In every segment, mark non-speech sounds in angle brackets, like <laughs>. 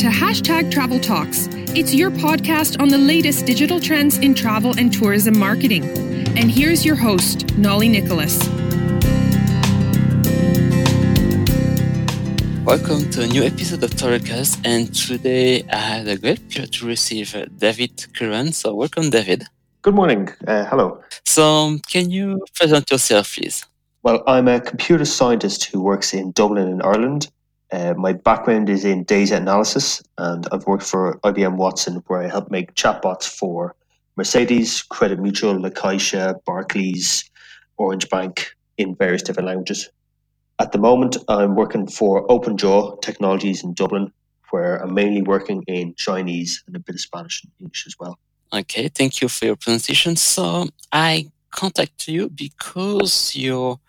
to Hashtag Travel Talks. It's your podcast on the latest digital trends in travel and tourism marketing. And here's your host, Nolly Nicholas. Welcome to a new episode of Torrecast, and today I have the great pleasure to receive David Curran. So, welcome, David. Good morning. Uh, hello. So, can you present yourself, please? Well, I'm a computer scientist who works in Dublin in Ireland. Uh, my background is in data analysis, and I've worked for IBM Watson, where I helped make chatbots for Mercedes, Credit Mutual, La Caixa, Barclays, Orange Bank in various different languages. At the moment, I'm working for OpenJaw Technologies in Dublin, where I'm mainly working in Chinese and a bit of Spanish and English as well. Okay, thank you for your presentation. So, I contact you because you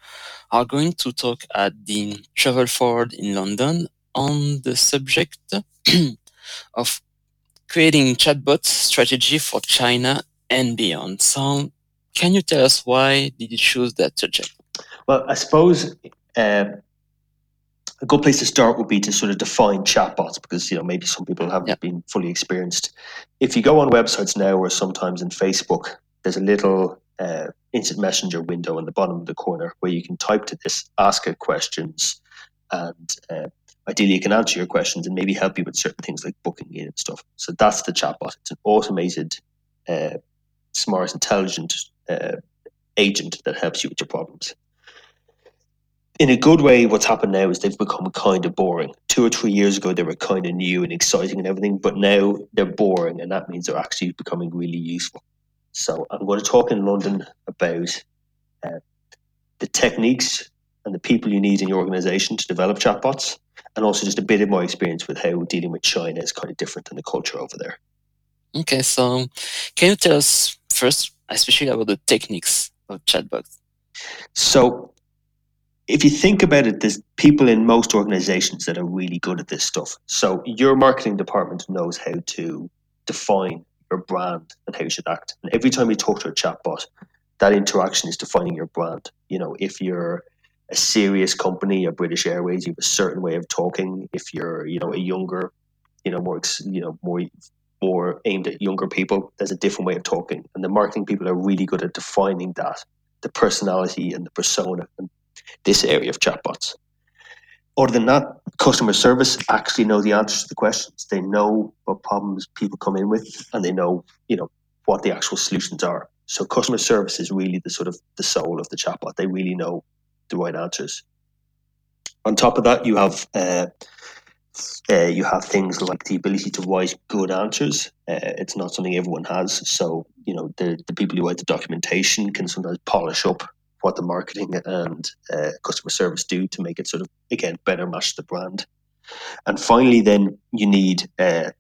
are going to talk at the Travel Forward in London on the subject <clears throat> of creating chatbot strategy for China and beyond. So, can you tell us why did you choose that subject? Well, I suppose uh, a good place to start would be to sort of define chatbots because you know maybe some people haven't Yeah. been fully experienced. If you go on websites now or sometimes in Facebook, there's a little uh, instant messenger window in the bottom of the corner where you can type to this, ask it questions, and uh, ideally it can answer your questions and maybe help you with certain things like booking in and stuff. So that's the chatbot. It's an automated, uh, smart, intelligent uh, agent that helps you with your problems in a good way, what's happened now is they've become kind of boring. Two or three years ago, they were kind of new and exciting and everything, but now they're boring, and that means they're actually becoming really useful. So, I'm going to talk in London about uh, the techniques and the people you need in your organization to develop chatbots, and also just a bit of my experience with how dealing with China is kind of different than the culture over there. Okay, so can you tell us first, especially about the techniques of chatbots? So, if you think about it, there's people in most organizations that are really good at this stuff. So, your marketing department knows how to define your brand and how you should act. And every time you talk to a chatbot, that interaction is defining your brand. You know, if you're a serious company, a British Airways, you have a certain way of talking. If you're, you know, a younger, you know, more, you know, more, more aimed at younger people, there's a different way of talking. And the marketing people are really good at defining that, the personality and the persona and this area of chatbots. Other than that, customer service actually know the answers to the questions. They know what problems people come in with, and they know, you know, what the actual solutions are. So customer service is really the sort of the soul of the chatbot. They really know the right answers. On top of that, you have uh, uh, you have things like the ability to write good answers. Uh, it's not something everyone has. So you know the the people who write the documentation can sometimes polish up what the marketing and uh, customer service do to make it sort of again better match the brand. And finally, then you need uh,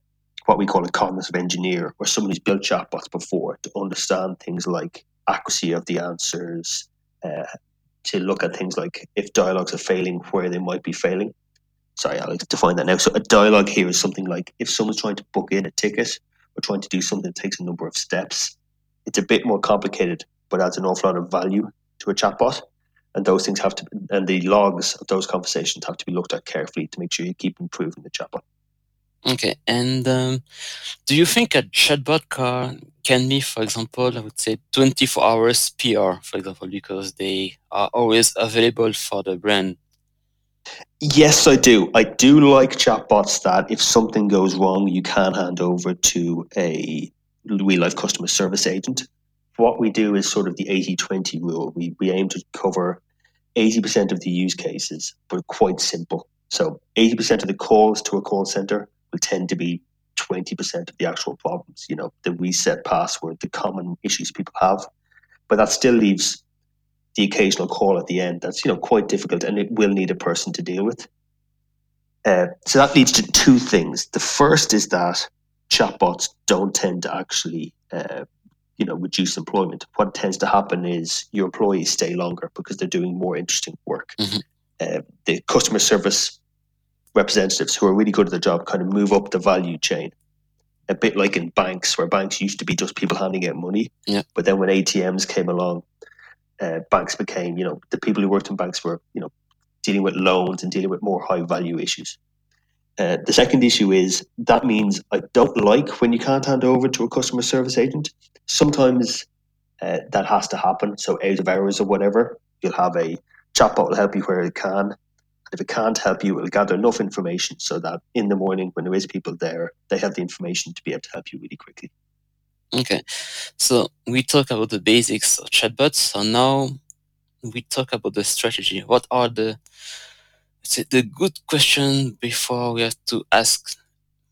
what we call a cognitive engineer, or someone who's built chatbots before to understand things like accuracy of the answers, uh, to look at things like if dialogues are failing, where they might be failing. Sorry, I'll define that now. So a dialogue here is something like if someone's trying to book in a ticket or trying to do something that takes a number of steps, it's a bit more complicated, but adds an awful lot of value to a chatbot. And those things have to, and the logs of those conversations have to be looked at carefully to make sure you keep improving the chatbot. Okay, and um, do you think a chatbot car can be, for example, I would say 24 hours PR, for example, because they are always available for the brand? Yes, I do. I do like chatbots that if something goes wrong, you can hand over to a real life customer service agent. What we do is sort of the 80 20 rule. We, we aim to cover 80% of the use cases, but quite simple. So 80% of the calls to a call center will tend to be 20% of the actual problems, you know, the reset password, the common issues people have. But that still leaves the occasional call at the end that's, you know, quite difficult and it will need a person to deal with. Uh, so that leads to two things. The first is that chatbots don't tend to actually, uh, you know, reduce employment. What tends to happen is your employees stay longer because they're doing more interesting work. Mhm. Uh, the customer service representatives who are really good at their job kind of move up the value chain. A bit like in banks, where banks used to be just people handing out money. Yeah. But then when ATMs came along, uh, banks became, you know, the people who worked in banks were, you know, dealing with loans and dealing with more high value issues. Uh, the second issue is that means I don't like when you can't hand over to a customer service agent. Sometimes uh, that has to happen. So out of hours or whatever, you'll have a chatbot will help you where it can. If it can't help you, it'll gather enough information so that in the morning when there is people there, they have the information to be able to help you really quickly. Okay, so we talk about the basics of chatbots. So now we talk about the strategy. What are the the good question before we have to ask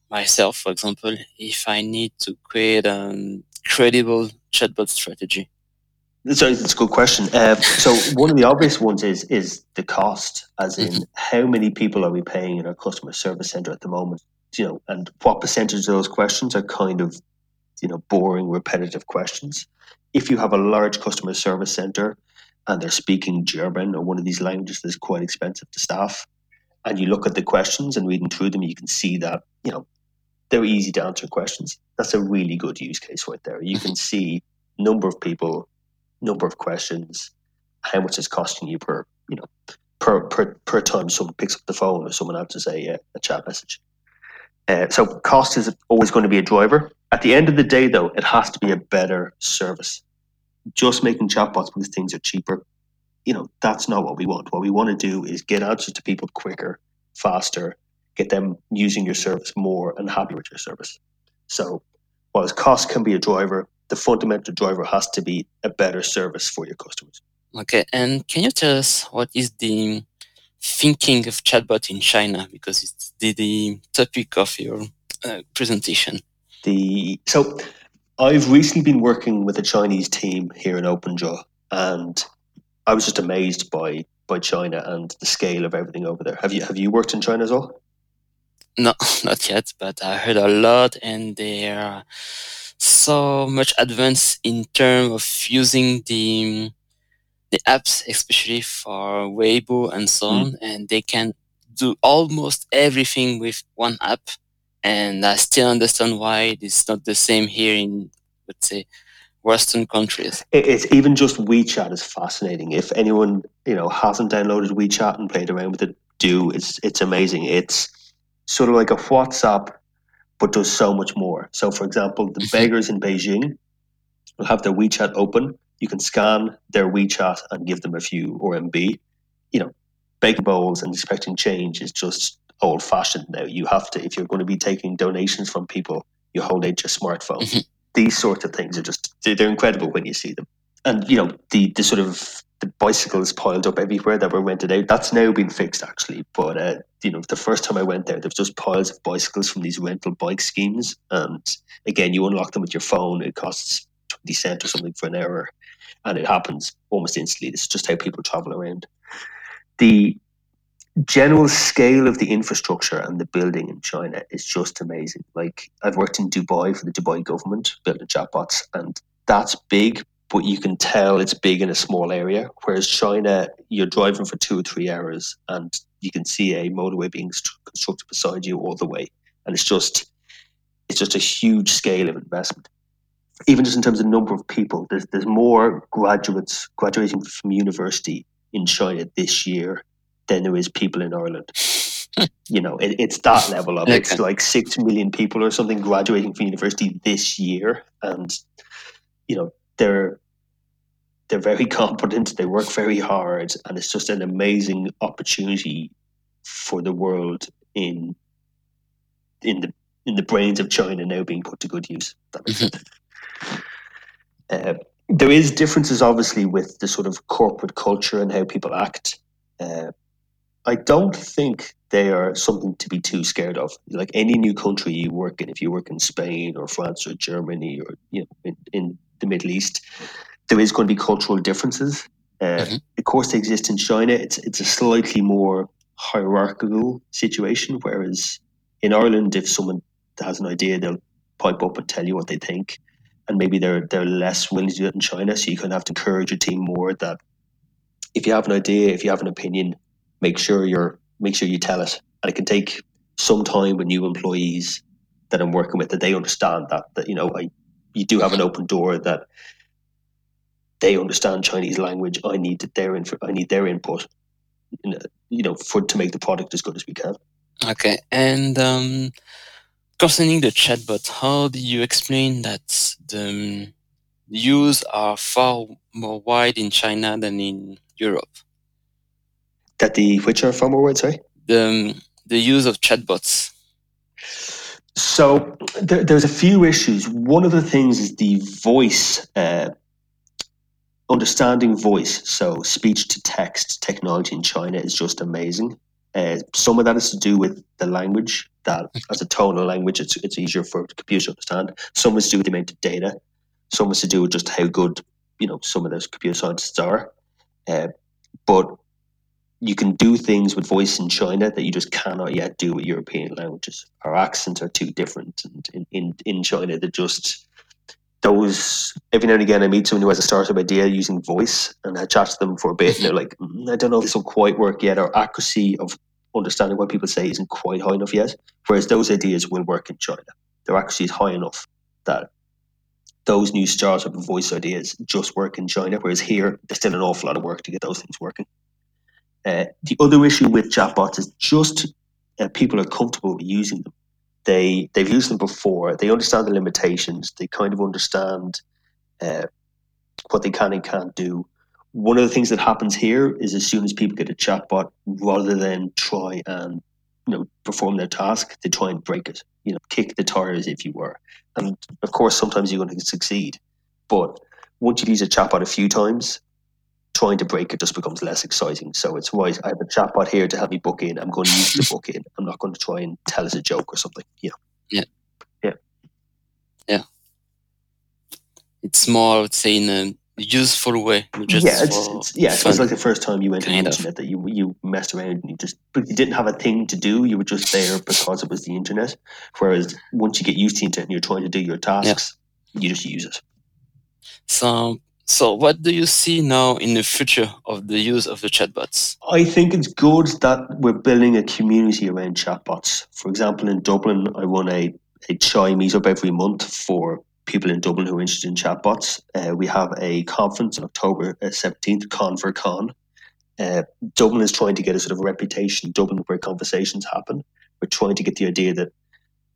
myself, for example, if I need to create a credible chatbot strategy? So it's a good question. Uh, so one of the obvious ones is is the cost, as in mm-hmm. how many people are we paying in our customer service center at the moment? You know, and what percentage of those questions are kind of you know, boring, repetitive questions. If you have a large customer service center and they're speaking German or one of these languages that's quite expensive to staff, and you look at the questions and reading through them, you can see that, you know, they're easy to answer questions. That's a really good use case right there. You can <laughs> see number of people, number of questions, how much it's costing you per, you know, per per, per time someone picks up the phone or someone answers a, a chat message. Uh, so cost is always going to be a driver. At the end of the day, though, it has to be a better service. Just making chatbots because things are cheaper, you know, that's not what we want. What we want to do is get answers to people quicker, faster, get them using your service more and happy with your service. So, whilst cost can be a driver, the fundamental driver has to be a better service for your customers. Okay, and can you tell us what is the thinking of chatbot in China because it's the, the topic of your uh, presentation. The so I've recently been working with a Chinese team here in OpenJaw, and I was just amazed by by China and the scale of everything over there. Have you have you worked in China as well? No, <laughs> not yet, but I heard a lot, and they are so much advanced in terms of using the the apps, especially for Weibo and so on, mm. and they can do almost everything with one app. And I still understand why it's not the same here in, let's say, Western countries. It's even just WeChat is fascinating. If anyone you know hasn't downloaded WeChat and played around with it, do. It's it's amazing. It's sort of like a WhatsApp, but does so much more. So, for example, the mm-hmm. beggars in Beijing will have their WeChat open you can scan their WeChat and give them a few RMB. You know, begging bowls and expecting change is just old fashioned now. You have to, if you're going to be taking donations from people, you hold out your smartphone. Mm-hmm. These sorts of things are just, they're incredible when you see them. And, you know, the, the sort of the bicycles piled up everywhere that were rented out. That's now been fixed actually. But uh, you know, the first time I went there, there was just piles of bicycles from these rental bike schemes. And again, you unlock them with your phone. It costs twenty cent or something for an hour and it happens almost instantly. This is just how people travel around. The general scale of the infrastructure and the building in China is just amazing. Like I've worked in Dubai for the Dubai government building chatbots, and that's big, but you can tell it's big in a small area. Whereas China, you're driving for two or three hours, and you can see a motorway being constructed beside you all the way, and it's just it's just a huge scale of investment even just in terms of number of people, there's there's more graduates graduating from university in China this year than there is people in Ireland. <laughs> you know, it, it's that level of okay. it's like six million people or something graduating from university this year, and you know they're they're very <laughs> competent. They work very hard, and it's just an amazing opportunity for the world in in the in the brains of China now being put to good use. Mm-hmm. Uh, there is differences, obviously, with the sort of corporate culture and how people act. Uh, I don't think they are something to be too scared of. Like any new country you work in, if you work in Spain or France or Germany or you know in, in the Middle East, there is going to be cultural differences. Uh, mm-hmm. Of course, they exist in China. It's it's a slightly more hierarchical situation. Whereas in Ireland, if someone has an idea, they'll pipe up and tell you what they think and maybe they're they're less willing to do it in China. So you kind of have to encourage your team more that if you have an idea, if you have an opinion, make sure you're make sure you tell it. And it can take some time with new employees that I'm working with that they understand that that you know I you do have an open door that they understand Chinese language. I need their inf- I need their input, you know, for to make the product as good as we can. Okay, and um, concerning the chatbot, how do you explain that the um, use are far more wide in China than in Europe? That the which are far more wide, sorry? The um, the use of chatbots. So there, there's a few issues. One of the things is the voice, uh, understanding voice. So speech to text technology in China is just amazing. Uh, some of that is to do with the language that as a tonal language, it's, it's easier for the computer to understand. Some is to do with the amount of data. Some is to do with just how good, you know, some of those computer scientists are. Uh, but you can do things with voice in China that you just cannot yet do with European languages. Our accents are too different, and in, in, in China, they're just those. Every now and again, I meet someone who has a startup idea using voice, and I chat to them for a bit, and they're like, mm, "I don't know if this will quite work yet." Our accuracy of understanding what people say isn't quite high enough yet. Whereas those ideas will work in China. Their accuracy is high enough that those new startup voice ideas just work in China. Whereas here, there's still an awful lot of work to get those things working. Uh, the other issue with chatbots is just uh, people are comfortable using them. They they've used them before. They understand the limitations. They kind of understand uh, what they can and can't do. One of the things that happens here is as soon as people get a chatbot, rather than try and you know perform their task, they try and break it. You know, kick the tires, if you were. And of course, sometimes you're going to succeed, but once you use a chatbot a few times, trying to break it just becomes less exciting. So it's right. I have a chatbot here to help me book in. I'm going to use the book in. I'm not going to try and tell us a joke or something. Yeah. Yeah. Yeah. Yeah. It's more, I would say, in a useful way. Just yeah, it's, it's yeah, fun. it's like the first time you went to the internet that you you messed around and you just but you didn't have a thing to do. You were just there because it was the internet. Whereas once you get used to the internet and you're trying to do your tasks, yeah. you just use it. So so, what do you see now in the future of the use of the chatbots? I think it's good that we're building a community around chatbots. For example, in Dublin, I run a, a chai meetup every month for people in Dublin who are interested in chatbots. Uh, we have a conference on October uh, 17th, ConverCon. Uh, Dublin is trying to get a sort of reputation, Dublin where conversations happen. We're trying to get the idea that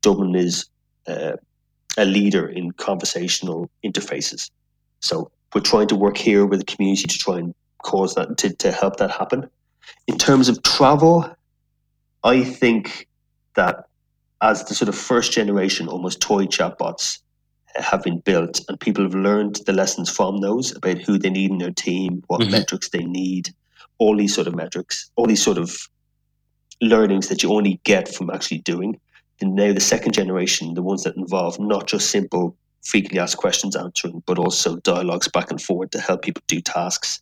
Dublin is uh, a leader in conversational interfaces. So we're trying to work here with the community to try and cause that to, to help that happen. In terms of travel, I think that as the sort of first generation almost toy chatbots have been built and people have learned the lessons from those about who they need in their team, what mm-hmm. metrics they need, all these sort of metrics, all these sort of learnings that you only get from actually doing. And now the second generation, the ones that involve not just simple frequently asked questions answering, but also dialogues back and forward to help people do tasks.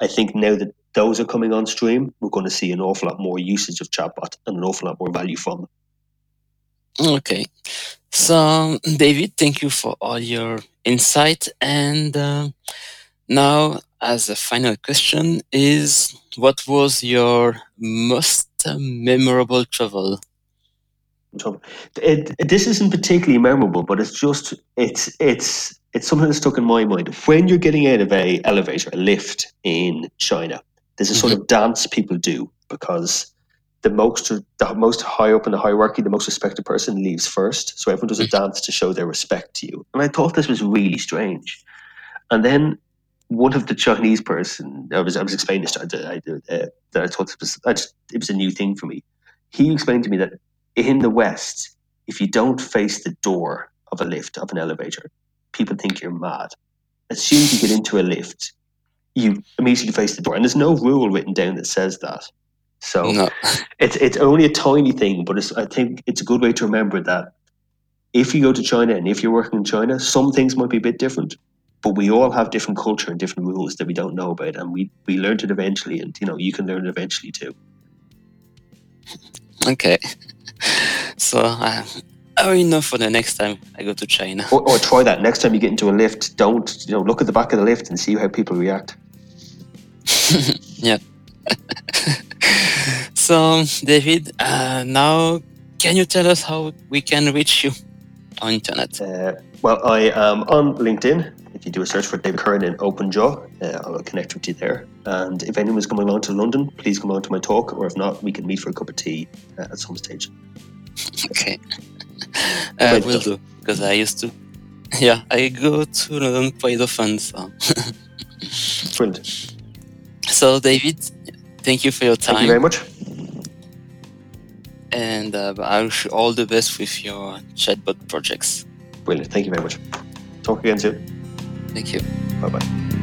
I think now that those are coming on stream, we're going to see an awful lot more usage of chatbot and an awful lot more value from them. Okay. So, David, thank you for all your insight. And uh, now, as a final question, is what was your most memorable travel? It, it, this isn't particularly memorable, but it's just it's it's it's something that's stuck in my mind. When you're getting out of a elevator, a lift in China, there's a sort mm-hmm. of dance people do because the most the most high up in the hierarchy, the most respected person leaves first. So everyone does a mm-hmm. dance to show their respect to you. And I thought this was really strange. And then one of the Chinese person, I was I was explaining this to I, uh, that I thought it was I just, it was a new thing for me. He explained to me that in the West, if you don't face the door of a lift, of an elevator, people think you're mad. As soon as you get into a lift, you immediately face the door. And there's no rule written down that says that. So no. it's it's only a tiny thing, but I think it's a good way to remember that if you go to China and if you're working in China, some things might be a bit different. But we all have different culture and different rules that we don't know about, and we we learned it eventually, and you know you can learn it eventually too. Okay. <laughs> so uh, I already know for the next time I go to China. Or, or, try that next time you get into a lift. Don't you know? Look at the back of the lift and see how people react. <laughs> yeah. <laughs> so, David, uh, now can you tell us how we can reach you on internet? Uh, well, I am on LinkedIn. If you do a search for David Curran in OpenJaw, uh, I'll connect with you there. And if anyone's coming along to London, please come along to my talk, or if not, we can meet for a cup of tea uh, at some stage. <laughs> Okay. <laughs> Uh, will do, because I used to. <laughs> Yeah, I go to London quite often. So. Brilliant. So, David, thank you for your time. Thank you very much. And uh, I wish you all the best with your chatbot projects. Brilliant. Thank you very much. Talk again soon. Thank you. Bye bye.